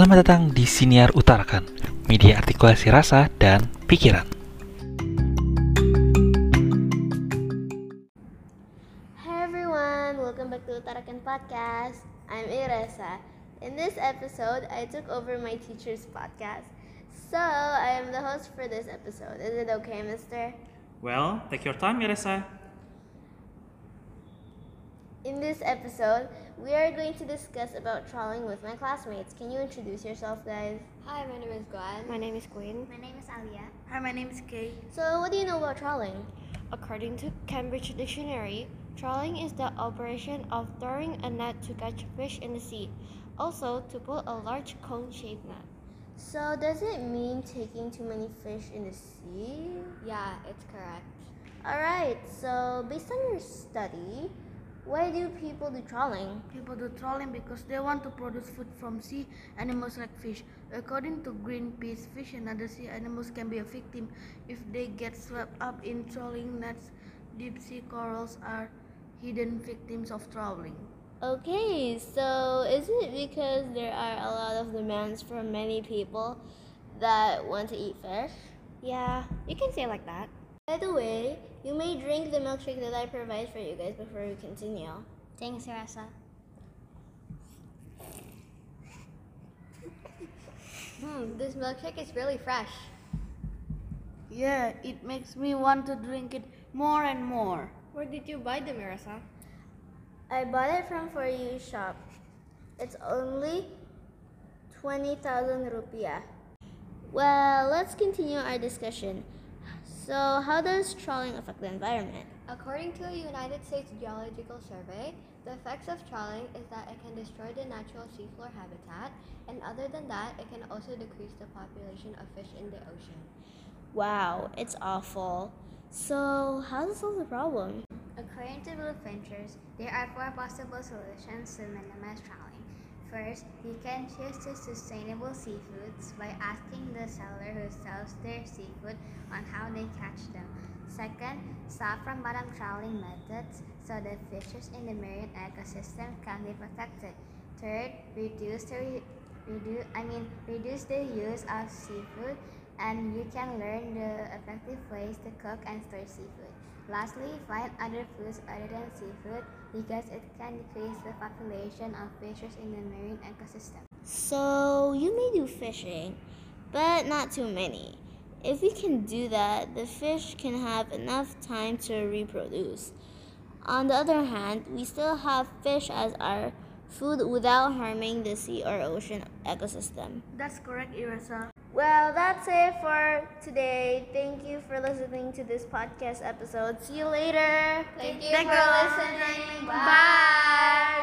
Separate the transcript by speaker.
Speaker 1: Selamat datang di Siniar Utarakan, media artikulasi rasa dan pikiran.
Speaker 2: Hi everyone, welcome back to Utarakan Podcast. I'm Iresa. In this episode, I took over my teacher's podcast. So, I am the host for this episode. Is it okay, mister?
Speaker 3: Well, take your time, Iresa.
Speaker 2: In this episode, we are going to discuss about trawling with my classmates. Can you introduce yourself, guys?
Speaker 4: Hi, my name is Gwen.
Speaker 5: My name is Queen.
Speaker 4: My name is Alia.
Speaker 5: Hi, my name is Kay.
Speaker 2: So, what do you know about trawling?
Speaker 5: According to Cambridge Dictionary, trawling is the operation of throwing a net to catch fish in the sea. Also, to pull a large cone-shaped net.
Speaker 2: So, does it mean taking too many fish in the sea?
Speaker 4: Yeah, it's correct.
Speaker 2: Alright, so based on your study, why do people do trawling?
Speaker 6: People do trawling because they want to produce food from sea animals like fish. According to Greenpeace, fish and other sea animals can be a victim if they get swept up in trawling nets. Deep sea corals are hidden victims of trawling.
Speaker 2: Okay, so is it because there are a lot of demands from many people that want to eat fish?
Speaker 5: Yeah, you can say it like that.
Speaker 2: By the way, you may drink the milkshake that I provide for you guys before we continue.
Speaker 4: Thanks, Iressa. Hmm, this milkshake is really fresh.
Speaker 6: Yeah, it makes me want to drink it more and more.
Speaker 5: Where did you buy the Marissa?
Speaker 2: I bought it from For You shop. It's only 20,000 rupiah. Well, let's continue our discussion. So, how does trawling affect the environment?
Speaker 4: According to a United States Geological Survey, the effects of trawling is that it can destroy the natural seafloor habitat, and other than that, it can also decrease the population of fish in the ocean.
Speaker 2: Wow, it's awful. So, how does solve the problem?
Speaker 4: According to Blue Ventures, there are four possible solutions to minimize trawling. First, you can choose to sustainable seafoods by asking the seller who sells their seafood on how they catch them. Second, stop from bottom trawling methods so the fishes in the marine ecosystem can be protected. Third, reduce the re- reduce I mean reduce the use of seafood and you can learn the effective ways to cook and store seafood. Lastly, find other foods other than seafood because it can decrease the population of fishes in the marine ecosystem.
Speaker 2: So, you may do fishing, but not too many. If we can do that, the fish can have enough time to reproduce. On the other hand, we still have fish as our food without harming the sea or ocean ecosystem.
Speaker 6: That's correct, Iressa.
Speaker 2: Well, that's it for today. Thank you for listening to this podcast episode. See you later.
Speaker 4: Thank you
Speaker 2: Thank
Speaker 4: for listening. Bye.